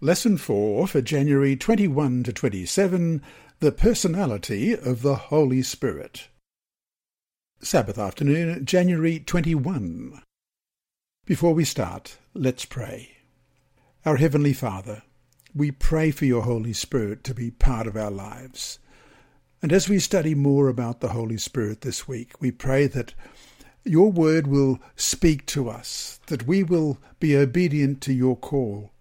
Lesson 4 for January 21 to 27 The Personality of the Holy Spirit. Sabbath afternoon, January 21. Before we start, let's pray. Our Heavenly Father, we pray for your Holy Spirit to be part of our lives. And as we study more about the Holy Spirit this week, we pray that your word will speak to us, that we will be obedient to your call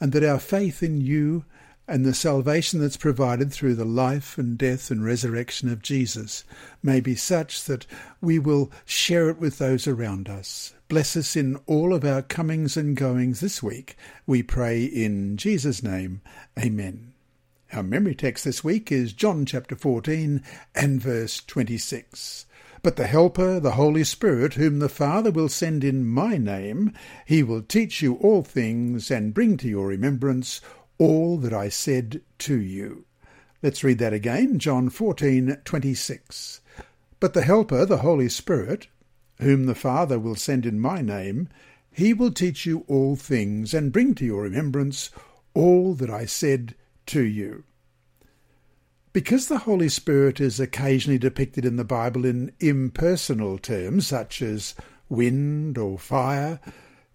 and that our faith in you and the salvation that's provided through the life and death and resurrection of Jesus may be such that we will share it with those around us. Bless us in all of our comings and goings this week. We pray in Jesus' name. Amen. Our memory text this week is John chapter 14 and verse 26. But the Helper, the Holy Spirit, whom the Father will send in my name, he will teach you all things and bring to your remembrance all that I said to you. Let's read that again, John 14:26. But the Helper, the Holy Spirit, whom the Father will send in my name, he will teach you all things and bring to your remembrance all that I said to you. Because the Holy Spirit is occasionally depicted in the Bible in impersonal terms, such as wind or fire,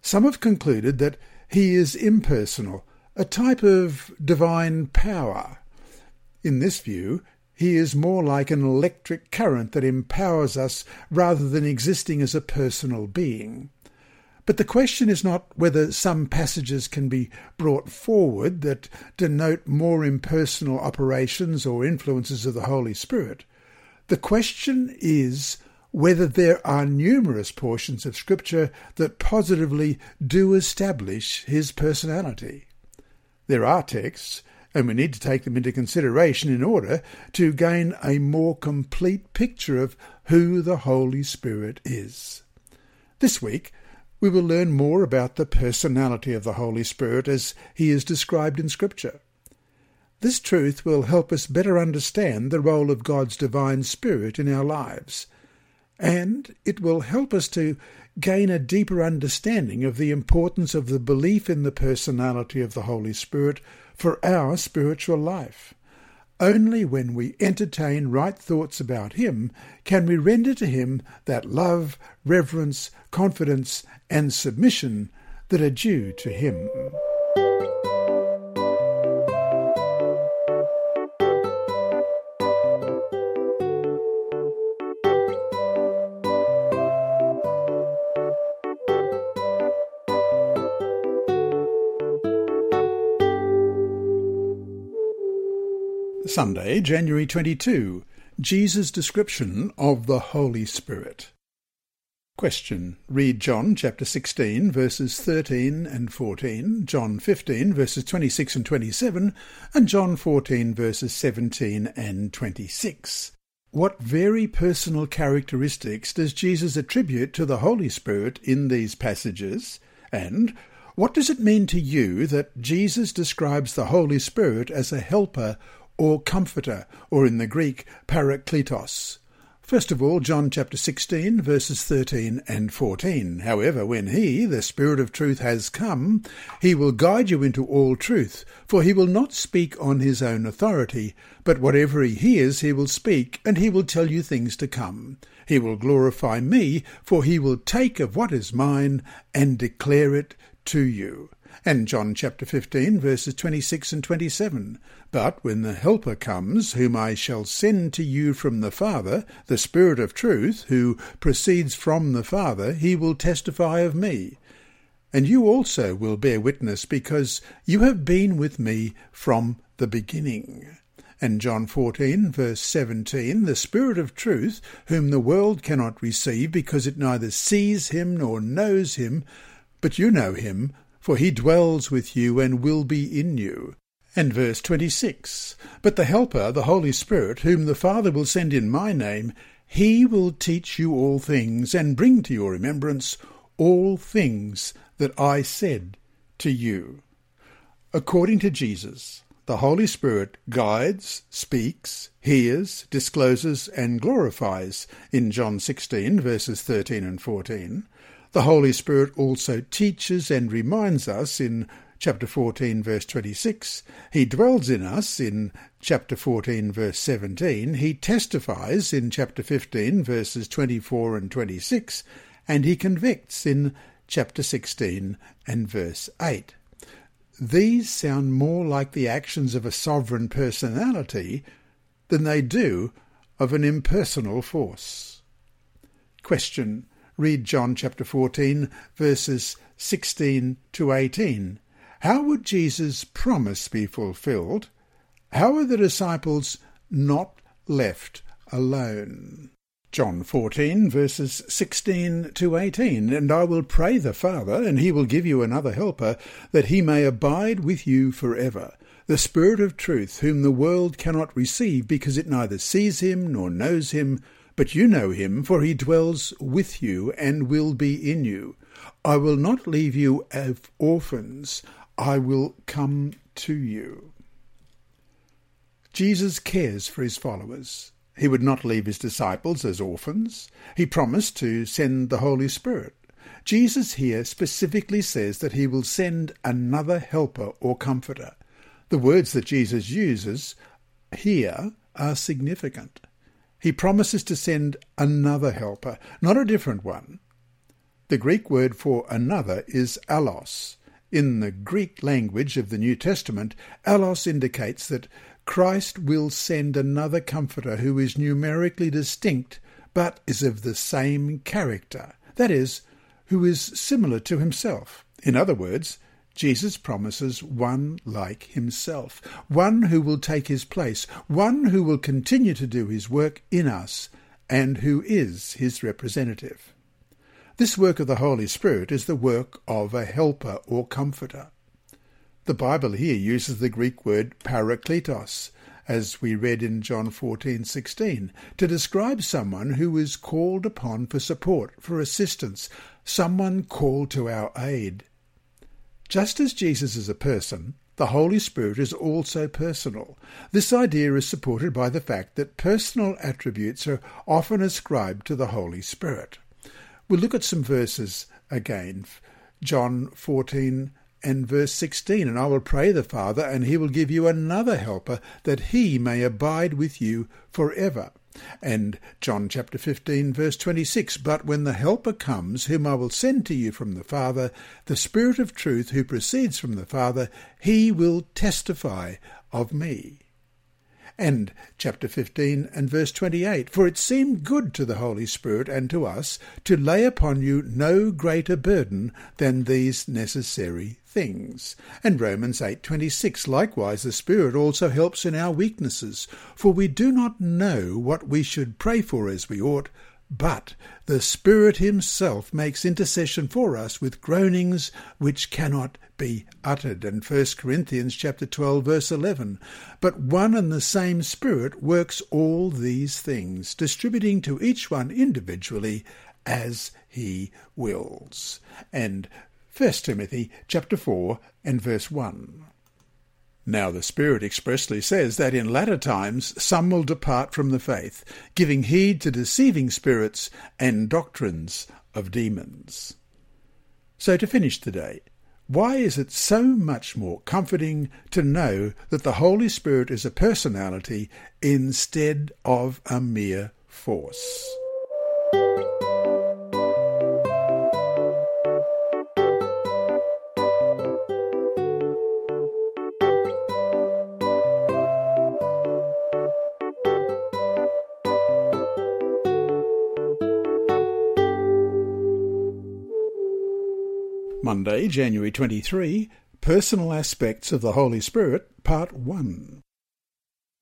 some have concluded that he is impersonal, a type of divine power. In this view, he is more like an electric current that empowers us rather than existing as a personal being. But the question is not whether some passages can be brought forward that denote more impersonal operations or influences of the Holy Spirit. The question is whether there are numerous portions of Scripture that positively do establish his personality. There are texts, and we need to take them into consideration in order to gain a more complete picture of who the Holy Spirit is. This week, we will learn more about the personality of the Holy Spirit as he is described in Scripture. This truth will help us better understand the role of God's divine Spirit in our lives, and it will help us to gain a deeper understanding of the importance of the belief in the personality of the Holy Spirit for our spiritual life. Only when we entertain right thoughts about Him can we render to Him that love, reverence, confidence, and submission that are due to Him. Sunday, January 22. Jesus' description of the Holy Spirit. Question. Read John chapter 16 verses 13 and 14, John 15 verses 26 and 27, and John 14 verses 17 and 26. What very personal characteristics does Jesus attribute to the Holy Spirit in these passages? And what does it mean to you that Jesus describes the Holy Spirit as a helper or comforter, or in the Greek, parakletos. First of all, John chapter 16, verses 13 and 14. However, when he, the Spirit of truth, has come, he will guide you into all truth, for he will not speak on his own authority, but whatever he hears he will speak, and he will tell you things to come. He will glorify me, for he will take of what is mine and declare it to you and John chapter 15, verses 26 and 27. But when the Helper comes, whom I shall send to you from the Father, the Spirit of truth, who proceeds from the Father, he will testify of me. And you also will bear witness, because you have been with me from the beginning. And John 14, verse 17, the Spirit of truth, whom the world cannot receive, because it neither sees him nor knows him, but you know him, for he dwells with you and will be in you. And verse 26 But the Helper, the Holy Spirit, whom the Father will send in my name, he will teach you all things and bring to your remembrance all things that I said to you. According to Jesus, the Holy Spirit guides, speaks, hears, discloses, and glorifies in John 16, verses 13 and 14. The Holy Spirit also teaches and reminds us in chapter 14 verse 26. He dwells in us in chapter 14 verse 17. He testifies in chapter 15 verses 24 and 26. And he convicts in chapter 16 and verse 8. These sound more like the actions of a sovereign personality than they do of an impersonal force. Question. Read John chapter 14, verses 16 to 18. How would Jesus' promise be fulfilled? How are the disciples not left alone? John 14, verses 16 to 18. And I will pray the Father, and he will give you another helper, that he may abide with you for ever. The Spirit of truth, whom the world cannot receive, because it neither sees him nor knows him, but you know him, for he dwells with you and will be in you. I will not leave you as orphans, I will come to you. Jesus cares for his followers. He would not leave his disciples as orphans. He promised to send the Holy Spirit. Jesus here specifically says that he will send another helper or comforter. The words that Jesus uses here are significant. He promises to send another helper, not a different one. The Greek word for another is allos. In the Greek language of the New Testament, allos indicates that Christ will send another Comforter who is numerically distinct but is of the same character, that is, who is similar to himself. In other words, Jesus promises one like himself, one who will take his place, one who will continue to do his work in us, and who is his representative. This work of the Holy Spirit is the work of a helper or comforter. The Bible here uses the Greek word parakletos, as we read in John 14:16, to describe someone who is called upon for support, for assistance, someone called to our aid. Just as Jesus is a person, the Holy Spirit is also personal. This idea is supported by the fact that personal attributes are often ascribed to the Holy Spirit. We'll look at some verses again. John 14 and verse 16, And I will pray the Father, and he will give you another helper, that he may abide with you for ever. And John chapter 15, verse 26, But when the Helper comes, whom I will send to you from the Father, the Spirit of truth who proceeds from the Father, he will testify of me and chapter 15 and verse 28. For it seemed good to the Holy Spirit and to us to lay upon you no greater burden than these necessary things. And Romans 8:26 likewise the Spirit also helps in our weaknesses, for we do not know what we should pray for as we ought, but the Spirit Himself makes intercession for us with groanings which cannot be uttered. And 1 Corinthians chapter 12 verse 11. But one and the same Spirit works all these things, distributing to each one individually as He wills. And 1 Timothy chapter 4 and verse 1. Now the Spirit expressly says that in latter times some will depart from the faith, giving heed to deceiving spirits and doctrines of demons. So to finish today, why is it so much more comforting to know that the Holy Spirit is a personality instead of a mere force? Monday, January 23, Personal Aspects of the Holy Spirit, Part 1.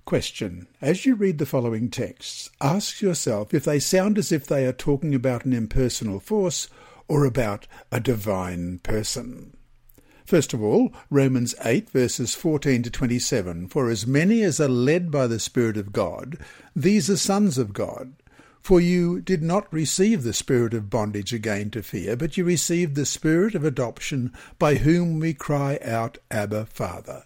Question. As you read the following texts, ask yourself if they sound as if they are talking about an impersonal force or about a divine person. First of all, Romans 8 verses 14 to 27. For as many as are led by the Spirit of God, these are sons of God. For you did not receive the spirit of bondage again to fear, but you received the spirit of adoption, by whom we cry out, Abba, Father.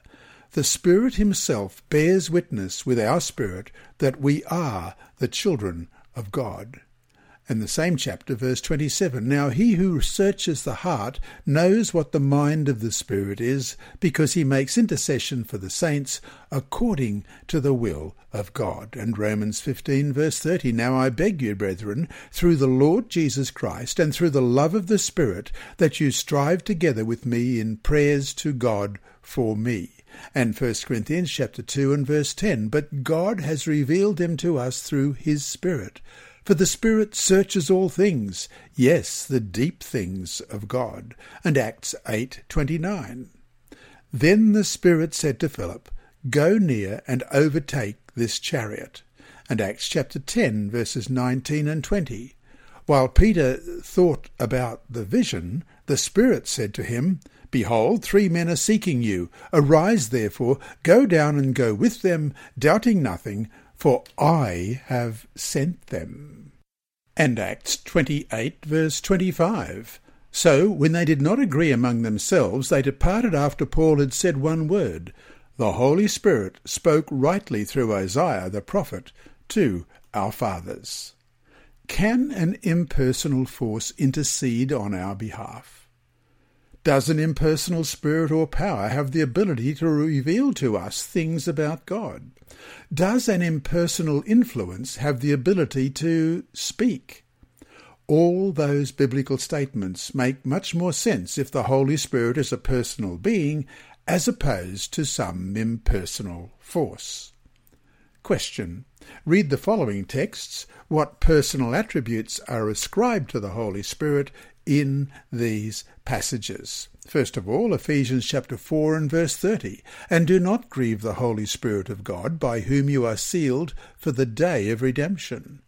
The Spirit Himself bears witness with our spirit that we are the children of God. And the same chapter, verse 27 Now he who searches the heart knows what the mind of the Spirit is, because he makes intercession for the saints according to the will of God. And Romans 15, verse 30 Now I beg you, brethren, through the Lord Jesus Christ and through the love of the Spirit, that you strive together with me in prayers to God for me and 1 Corinthians chapter 2 and verse 10 but God has revealed them to us through his spirit for the Spirit searches all things, yes, the deep things of God. And Acts 8:29. Then the Spirit said to Philip, Go near and overtake this chariot. And Acts chapter 10 verses 19 and 20. While Peter thought about the vision, the Spirit said to him, Behold, three men are seeking you. Arise, therefore, go down and go with them, doubting nothing, for I have sent them. And Acts 28, verse 25. So, when they did not agree among themselves, they departed after Paul had said one word. The Holy Spirit spoke rightly through Isaiah the prophet to our fathers. Can an impersonal force intercede on our behalf? Does an impersonal spirit or power have the ability to reveal to us things about God? Does an impersonal influence have the ability to speak? All those biblical statements make much more sense if the Holy Spirit is a personal being as opposed to some impersonal force. Question. Read the following texts. What personal attributes are ascribed to the Holy Spirit in these passages. First of all, Ephesians chapter 4 and verse 30. And do not grieve the Holy Spirit of God, by whom you are sealed for the day of redemption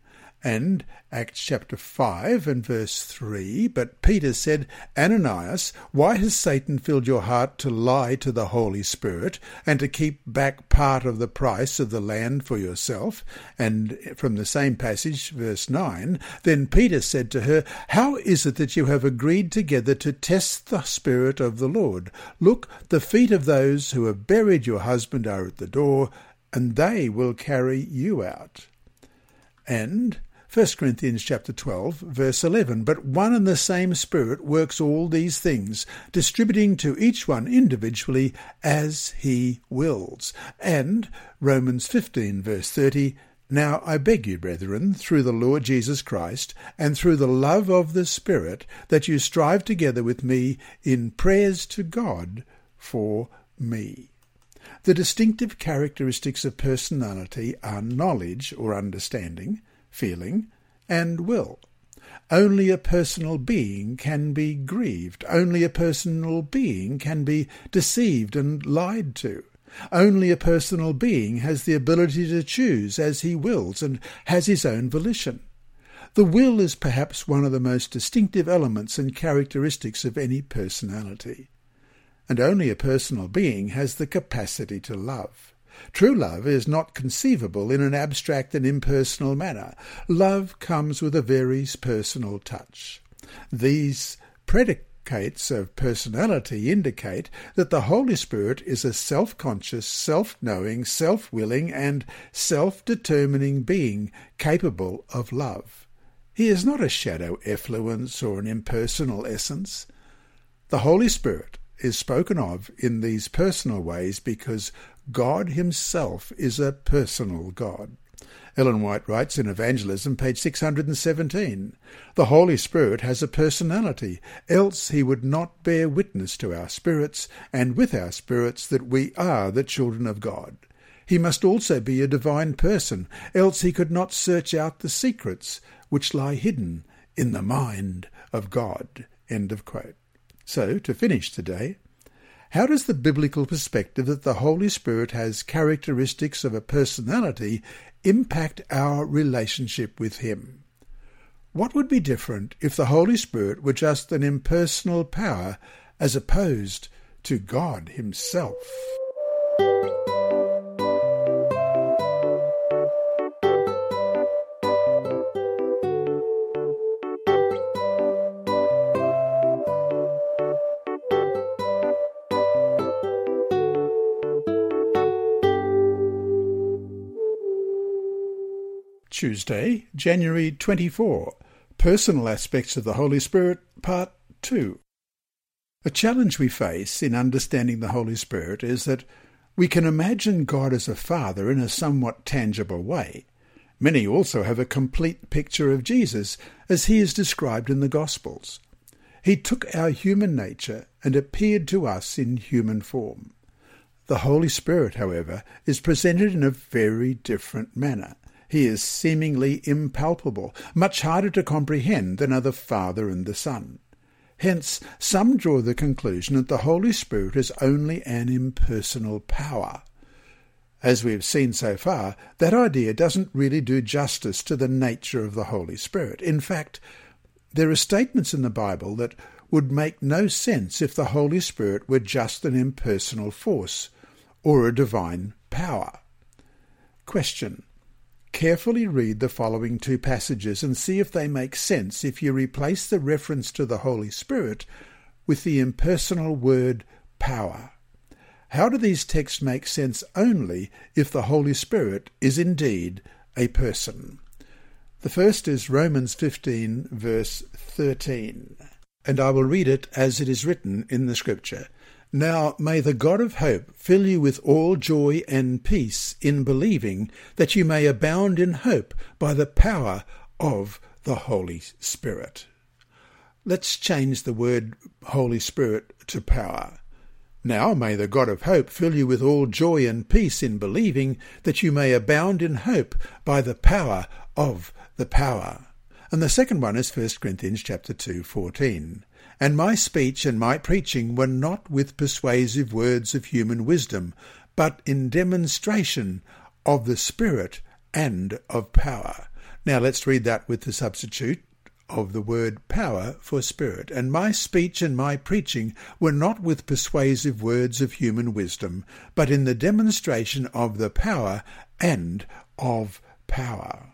and Acts chapter 5 and verse 3. But Peter said, Ananias, why has Satan filled your heart to lie to the Holy Spirit and to keep back part of the price of the land for yourself? And from the same passage, verse 9, then Peter said to her, How is it that you have agreed together to test the Spirit of the Lord? Look, the feet of those who have buried your husband are at the door, and they will carry you out. And 1 Corinthians chapter 12 verse 11 but one and the same spirit works all these things distributing to each one individually as he wills and Romans 15 verse 30 now I beg you, brethren, through the Lord Jesus Christ, and through the love of the Spirit, that you strive together with me in prayers to God for me. The distinctive characteristics of personality are knowledge or understanding, feeling, and will. Only a personal being can be grieved. Only a personal being can be deceived and lied to. Only a personal being has the ability to choose as he wills and has his own volition. The will is perhaps one of the most distinctive elements and characteristics of any personality. And only a personal being has the capacity to love. True love is not conceivable in an abstract and impersonal manner. Love comes with a very personal touch. These predicates of personality indicate that the Holy Spirit is a self conscious, self knowing, self willing, and self determining being capable of love. He is not a shadow effluence or an impersonal essence. The Holy Spirit is spoken of in these personal ways because God Himself is a personal God. Ellen White writes in Evangelism, page 617 The Holy Spirit has a personality, else He would not bear witness to our spirits, and with our spirits that we are the children of God. He must also be a divine person, else He could not search out the secrets which lie hidden in the mind of God. End of quote. So, to finish today, how does the biblical perspective that the Holy Spirit has characteristics of a personality impact our relationship with Him? What would be different if the Holy Spirit were just an impersonal power as opposed to God Himself? Tuesday, January 24. Personal Aspects of the Holy Spirit, Part 2. A challenge we face in understanding the Holy Spirit is that we can imagine God as a father in a somewhat tangible way. Many also have a complete picture of Jesus as he is described in the Gospels. He took our human nature and appeared to us in human form. The Holy Spirit, however, is presented in a very different manner. He is seemingly impalpable, much harder to comprehend than are the Father and the Son. Hence, some draw the conclusion that the Holy Spirit is only an impersonal power. As we have seen so far, that idea doesn't really do justice to the nature of the Holy Spirit. In fact, there are statements in the Bible that would make no sense if the Holy Spirit were just an impersonal force or a divine power. Question. Carefully read the following two passages and see if they make sense if you replace the reference to the Holy Spirit with the impersonal word power. How do these texts make sense only if the Holy Spirit is indeed a person? The first is Romans 15, verse 13, and I will read it as it is written in the Scripture. Now may the God of hope fill you with all joy and peace in believing, that you may abound in hope by the power of the Holy Spirit. Let's change the word Holy Spirit to power. Now may the God of hope fill you with all joy and peace in believing, that you may abound in hope by the power of the power. And the second one is 1 Corinthians chapter 2, 14. And my speech and my preaching were not with persuasive words of human wisdom, but in demonstration of the Spirit and of power. Now let's read that with the substitute of the word power for spirit. And my speech and my preaching were not with persuasive words of human wisdom, but in the demonstration of the power and of power.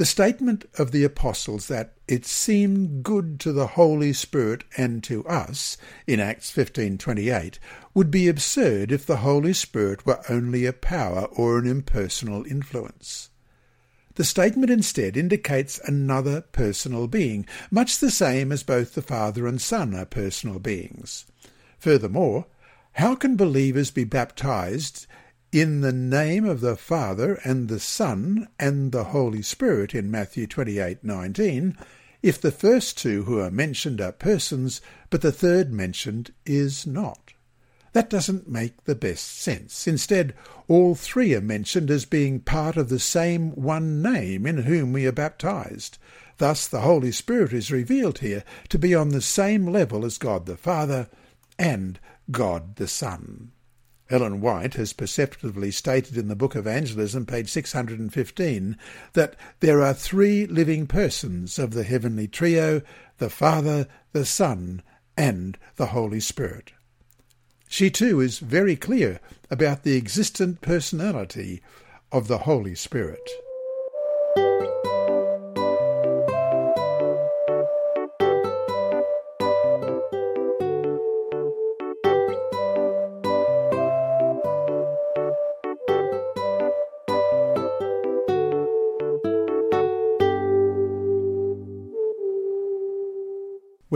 The statement of the apostles that it seemed good to the Holy Spirit and to us in Acts 15:28 would be absurd if the Holy Spirit were only a power or an impersonal influence. The statement instead indicates another personal being, much the same as both the Father and Son are personal beings. Furthermore, how can believers be baptized in the name of the Father and the Son and the Holy Spirit in Matthew 28:19 if the first two who are mentioned are persons but the third mentioned is not. That doesn't make the best sense. Instead all three are mentioned as being part of the same one name in whom we are baptized. Thus the Holy Spirit is revealed here to be on the same level as God the Father and God the Son Ellen White has perceptively stated in the Book Evangelism, page 615, that there are three living persons of the heavenly trio the Father, the Son, and the Holy Spirit. She too is very clear about the existent personality of the Holy Spirit.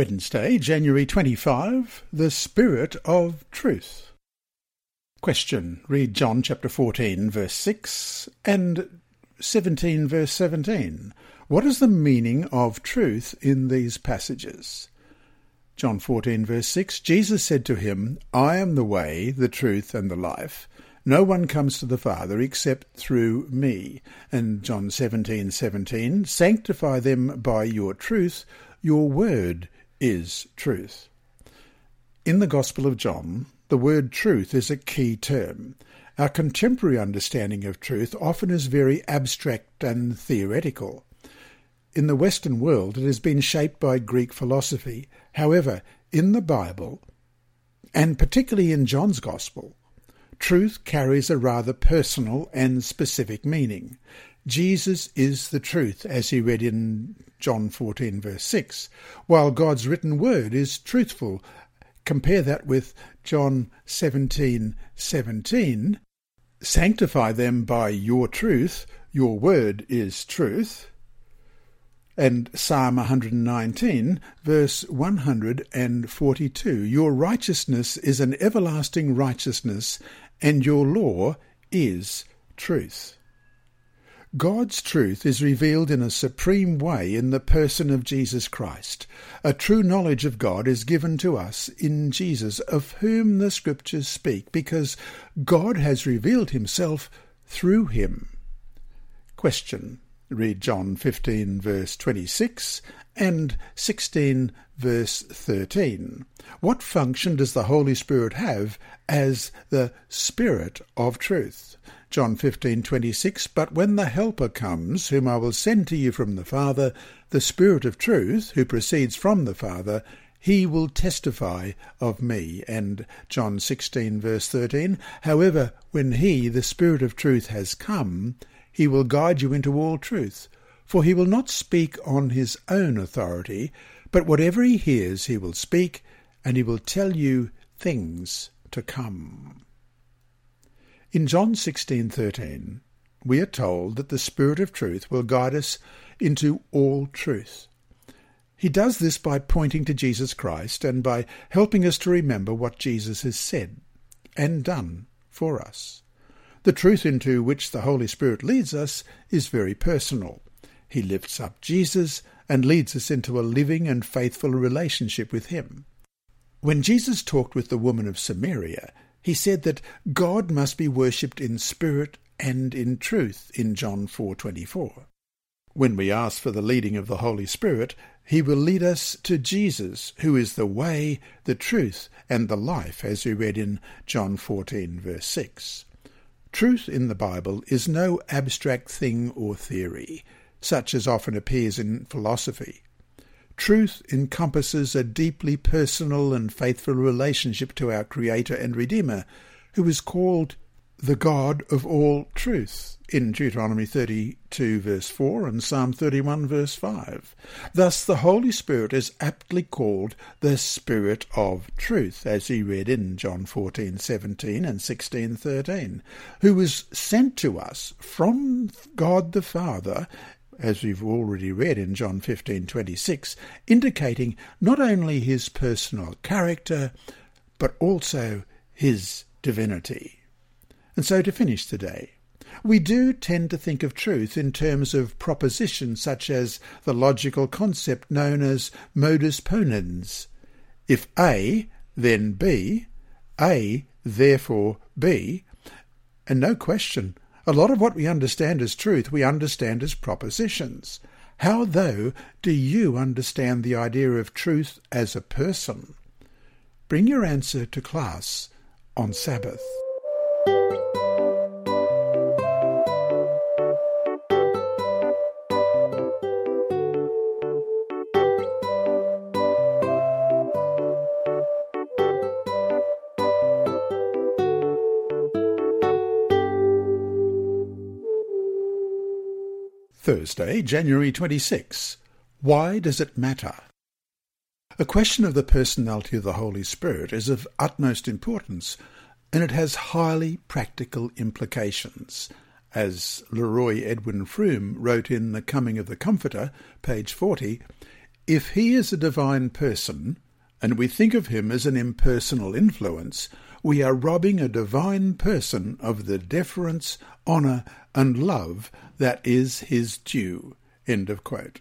Wednesday, January 25, the Spirit of Truth. Question. Read John chapter 14, verse 6 and 17, verse 17. What is the meaning of truth in these passages? John 14, verse 6 Jesus said to him, I am the way, the truth, and the life. No one comes to the Father except through me. And John 17, 17, Sanctify them by your truth. Your word is truth. In the Gospel of John, the word truth is a key term. Our contemporary understanding of truth often is very abstract and theoretical. In the Western world, it has been shaped by Greek philosophy. However, in the Bible, and particularly in John's Gospel, truth carries a rather personal and specific meaning. Jesus is the truth, as he read in John 14, verse 6, while God's written word is truthful. Compare that with John 17, 17. Sanctify them by your truth, your word is truth. and Psalm 119, verse 142. Your righteousness is an everlasting righteousness, and your law is truth. God's truth is revealed in a supreme way in the person of Jesus Christ. A true knowledge of God is given to us in Jesus, of whom the Scriptures speak, because God has revealed himself through him. Question. Read John 15 verse 26 and 16 verse 13. What function does the Holy Spirit have as the Spirit of truth? John 15:26 But when the helper comes whom I will send to you from the Father the spirit of truth who proceeds from the Father he will testify of me. And John 16 verse 13 However when he the spirit of truth has come he will guide you into all truth for he will not speak on his own authority but whatever he hears he will speak and he will tell you things to come in John 16:13, we are told that the Spirit of truth will guide us into all truth. He does this by pointing to Jesus Christ and by helping us to remember what Jesus has said and done for us. The truth into which the Holy Spirit leads us is very personal. He lifts up Jesus and leads us into a living and faithful relationship with Him. When Jesus talked with the woman of Samaria, he said that God must be worshipped in spirit and in truth in John 4:24. When we ask for the leading of the Holy Spirit, he will lead us to Jesus, who is the way, the truth, and the life, as we read in John 14 verse 6. Truth in the Bible is no abstract thing or theory, such as often appears in philosophy. Truth encompasses a deeply personal and faithful relationship to our Creator and Redeemer, who is called the God of all truth in Deuteronomy 32 verse 4 and Psalm 31 verse 5. Thus the Holy Spirit is aptly called the Spirit of truth, as he read in John 14:17 and 16:13, who was sent to us from God the Father as we've already read in John 15:26, indicating not only his personal character but also his divinity. And so to finish today, we do tend to think of truth in terms of propositions such as the logical concept known as modus ponens. If A, then B, A, therefore B, and no question, a lot of what we understand as truth, we understand as propositions. How, though, do you understand the idea of truth as a person? Bring your answer to class on Sabbath. Thursday, January 26. Why does it matter? A question of the personality of the Holy Spirit is of utmost importance, and it has highly practical implications. As Leroy Edwin Froom wrote in The Coming of the Comforter, page 40, if he is a divine person, and we think of him as an impersonal influence, we are robbing a divine person of the deference, honour, and love that is his due. End of quote.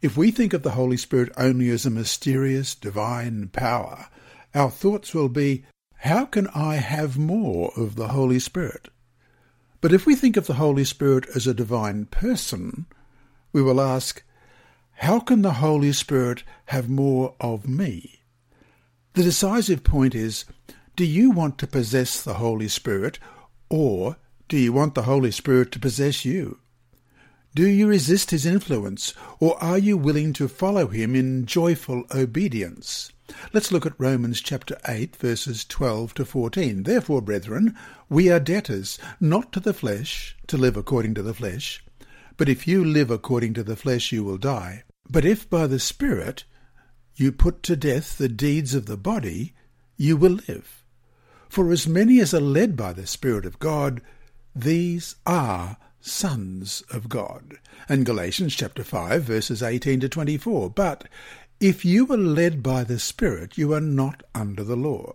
If we think of the Holy Spirit only as a mysterious divine power, our thoughts will be, how can I have more of the Holy Spirit? But if we think of the Holy Spirit as a divine person, we will ask, how can the Holy Spirit have more of me? The decisive point is do you want to possess the Holy Spirit, or do you want the Holy Spirit to possess you? Do you resist his influence, or are you willing to follow him in joyful obedience? Let's look at Romans chapter 8, verses 12 to 14. Therefore, brethren, we are debtors, not to the flesh, to live according to the flesh. But if you live according to the flesh, you will die. But if by the Spirit you put to death the deeds of the body, you will live. For as many as are led by the Spirit of God, these are sons of God. And Galatians chapter 5 verses 18 to 24. But if you are led by the Spirit, you are not under the law.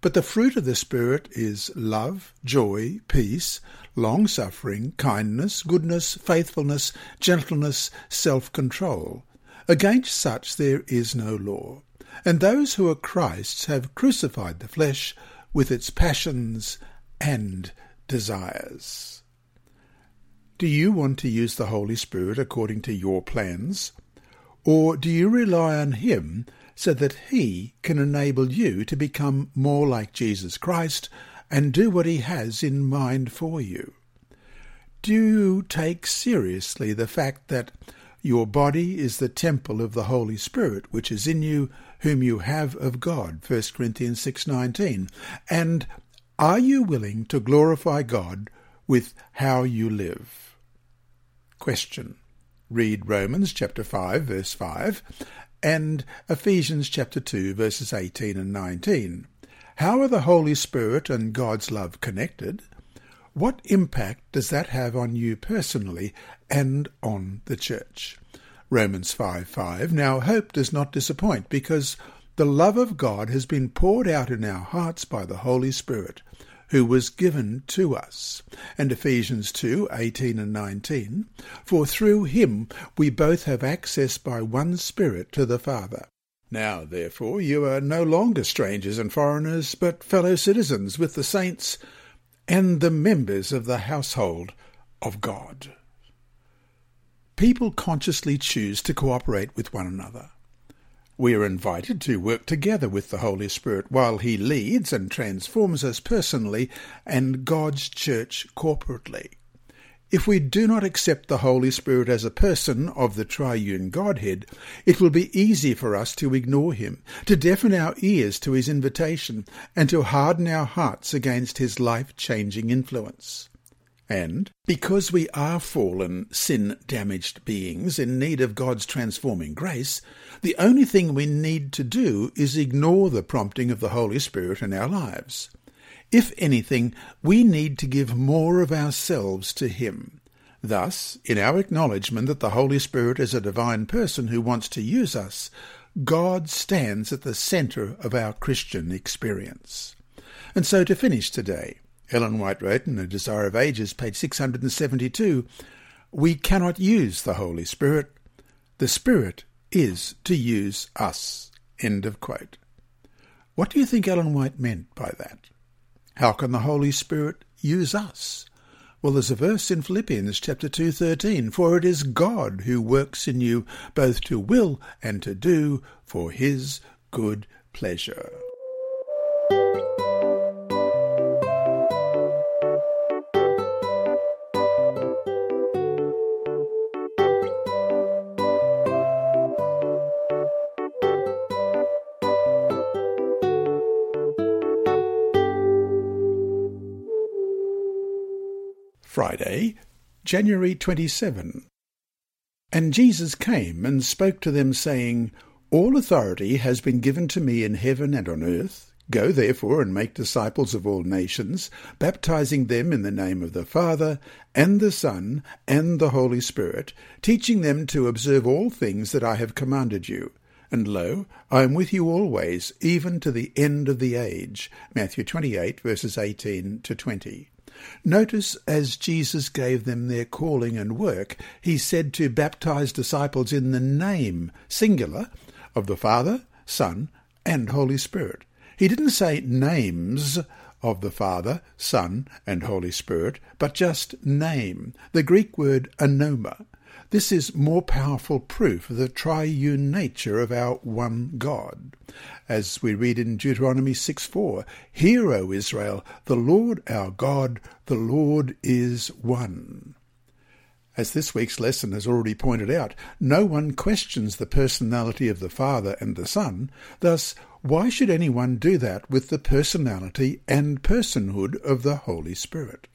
But the fruit of the Spirit is love, joy, peace, long suffering, kindness, goodness, faithfulness, gentleness, self control. Against such there is no law. And those who are Christ's have crucified the flesh with its passions and desires. Do you want to use the Holy Spirit according to your plans? Or do you rely on Him so that He can enable you to become more like Jesus Christ and do what He has in mind for you? Do you take seriously the fact that your body is the temple of the Holy Spirit which is in you, whom you have of God, 1 Corinthians 6:19, and are you willing to glorify God with how you live? Question. Read Romans chapter 5 verse 5 and Ephesians chapter 2 verses 18 and 19. How are the Holy Spirit and God's love connected? What impact does that have on you personally and on the church? Romans 5 5. Now, hope does not disappoint because the love of God has been poured out in our hearts by the Holy Spirit who was given to us. And Ephesians 2 18 and 19. For through him we both have access by one Spirit to the Father. Now, therefore, you are no longer strangers and foreigners, but fellow citizens with the saints and the members of the household of God. People consciously choose to cooperate with one another. We are invited to work together with the Holy Spirit while He leads and transforms us personally and God's church corporately. If we do not accept the Holy Spirit as a person of the triune Godhead, it will be easy for us to ignore him, to deafen our ears to his invitation, and to harden our hearts against his life changing influence. And because we are fallen, sin damaged beings in need of God's transforming grace, the only thing we need to do is ignore the prompting of the Holy Spirit in our lives. If anything, we need to give more of ourselves to Him. Thus, in our acknowledgement that the Holy Spirit is a divine person who wants to use us, God stands at the centre of our Christian experience. And so to finish today, Ellen White wrote in A Desire of Ages, page 672, We cannot use the Holy Spirit. The Spirit is to use us. End of quote. What do you think Ellen White meant by that? How can the Holy Spirit use us? Well, there's a verse in Philippians chapter 2:13, for it is God who works in you both to will and to do for his good pleasure. Friday, January 27. And Jesus came and spoke to them, saying, All authority has been given to me in heaven and on earth. Go therefore and make disciples of all nations, baptizing them in the name of the Father, and the Son, and the Holy Spirit, teaching them to observe all things that I have commanded you. And lo, I am with you always, even to the end of the age. Matthew 28, verses 18 to 20. Notice as Jesus gave them their calling and work, he said to baptize disciples in the name, singular, of the Father, Son, and Holy Spirit. He didn't say names of the Father, Son, and Holy Spirit, but just name, the Greek word onoma. This is more powerful proof of the triune nature of our one God. As we read in Deuteronomy 6 4, Hear, O Israel, the Lord our God, the Lord is one. As this week's lesson has already pointed out, no one questions the personality of the Father and the Son. Thus, why should anyone do that with the personality and personhood of the Holy Spirit?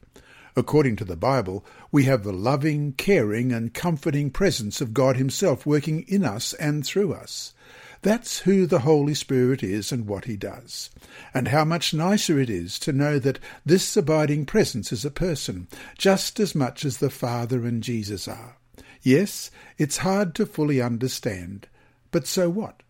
According to the Bible, we have the loving, caring, and comforting presence of God Himself working in us and through us. That's who the Holy Spirit is and what he does. And how much nicer it is to know that this abiding presence is a person, just as much as the Father and Jesus are. Yes, it's hard to fully understand, but so what?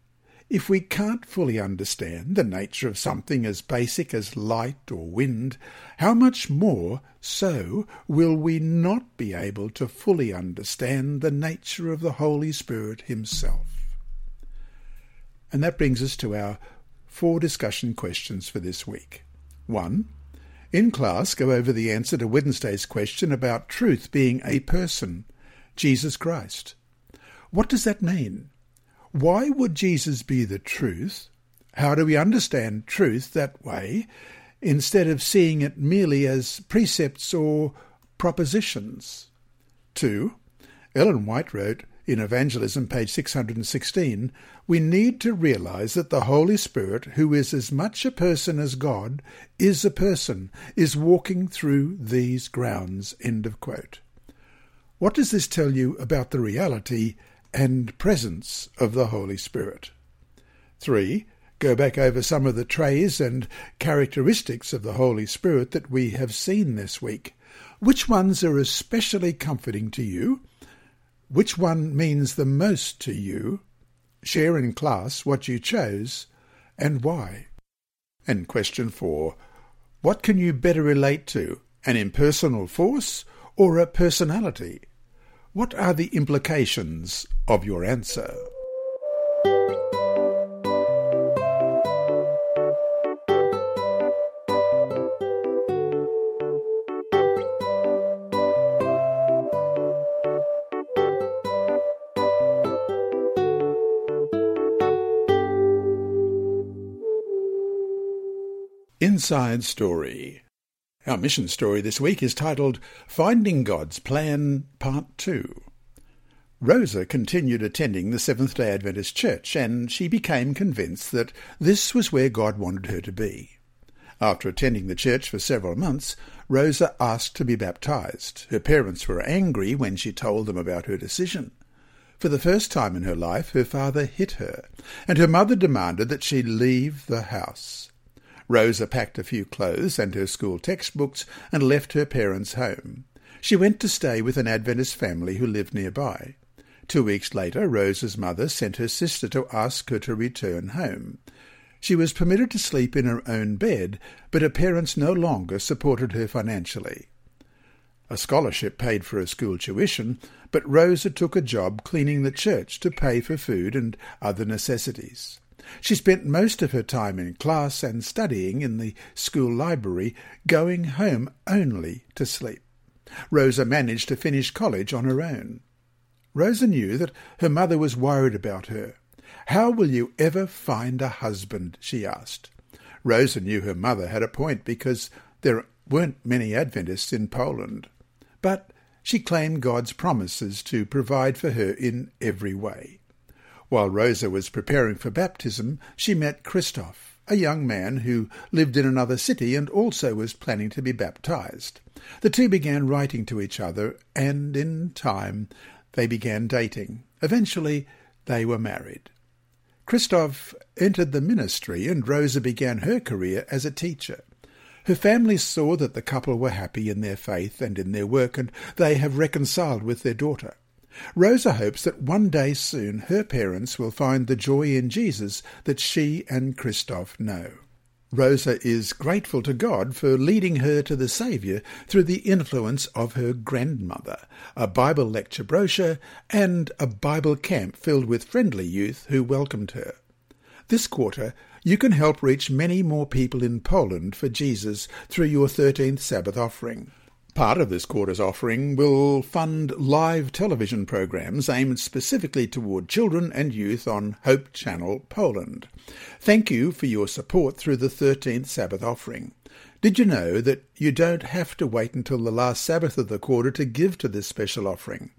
If we can't fully understand the nature of something as basic as light or wind, how much more so will we not be able to fully understand the nature of the Holy Spirit Himself? And that brings us to our four discussion questions for this week. 1. In class, go over the answer to Wednesday's question about truth being a person, Jesus Christ. What does that mean? Why would Jesus be the truth? How do we understand truth that way instead of seeing it merely as precepts or propositions? 2. Ellen White wrote, in Evangelism, page 616, we need to realize that the Holy Spirit, who is as much a person as God, is a person, is walking through these grounds. End of quote. What does this tell you about the reality and presence of the Holy Spirit? 3. Go back over some of the traits and characteristics of the Holy Spirit that we have seen this week. Which ones are especially comforting to you? Which one means the most to you? Share in class what you chose and why. And question four What can you better relate to, an impersonal force or a personality? What are the implications of your answer? Inside Story. Our mission story this week is titled Finding God's Plan, Part 2. Rosa continued attending the Seventh day Adventist Church, and she became convinced that this was where God wanted her to be. After attending the church for several months, Rosa asked to be baptized. Her parents were angry when she told them about her decision. For the first time in her life, her father hit her, and her mother demanded that she leave the house. Rosa packed a few clothes and her school textbooks and left her parents' home. She went to stay with an Adventist family who lived nearby. Two weeks later, Rosa's mother sent her sister to ask her to return home. She was permitted to sleep in her own bed, but her parents no longer supported her financially. A scholarship paid for her school tuition, but Rosa took a job cleaning the church to pay for food and other necessities. She spent most of her time in class and studying in the school library, going home only to sleep. Rosa managed to finish college on her own. Rosa knew that her mother was worried about her. How will you ever find a husband? she asked. Rosa knew her mother had a point because there weren't many Adventists in Poland. But she claimed God's promises to provide for her in every way. While Rosa was preparing for baptism, she met Christoph, a young man who lived in another city and also was planning to be baptized. The two began writing to each other, and in time they began dating. Eventually, they were married. Christoph entered the ministry, and Rosa began her career as a teacher. Her family saw that the couple were happy in their faith and in their work, and they have reconciled with their daughter. Rosa hopes that one day soon her parents will find the joy in Jesus that she and Christoph know. Rosa is grateful to God for leading her to the Saviour through the influence of her grandmother, a Bible lecture brochure, and a Bible camp filled with friendly youth who welcomed her. This quarter, you can help reach many more people in Poland for Jesus through your 13th Sabbath offering. Part of this quarter's offering will fund live television programs aimed specifically toward children and youth on Hope Channel Poland. Thank you for your support through the 13th Sabbath offering. Did you know that you don't have to wait until the last Sabbath of the quarter to give to this special offering?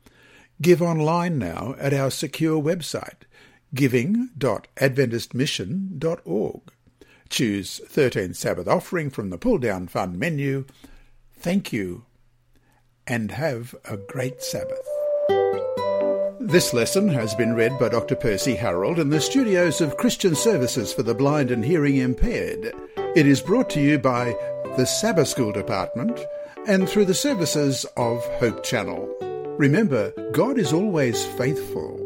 Give online now at our secure website, giving.adventistmission.org. Choose 13th Sabbath offering from the pull-down fund menu. Thank you and have a great Sabbath. This lesson has been read by Dr. Percy Harrold in the studios of Christian Services for the Blind and Hearing Impaired. It is brought to you by the Sabbath School Department and through the services of Hope Channel. Remember, God is always faithful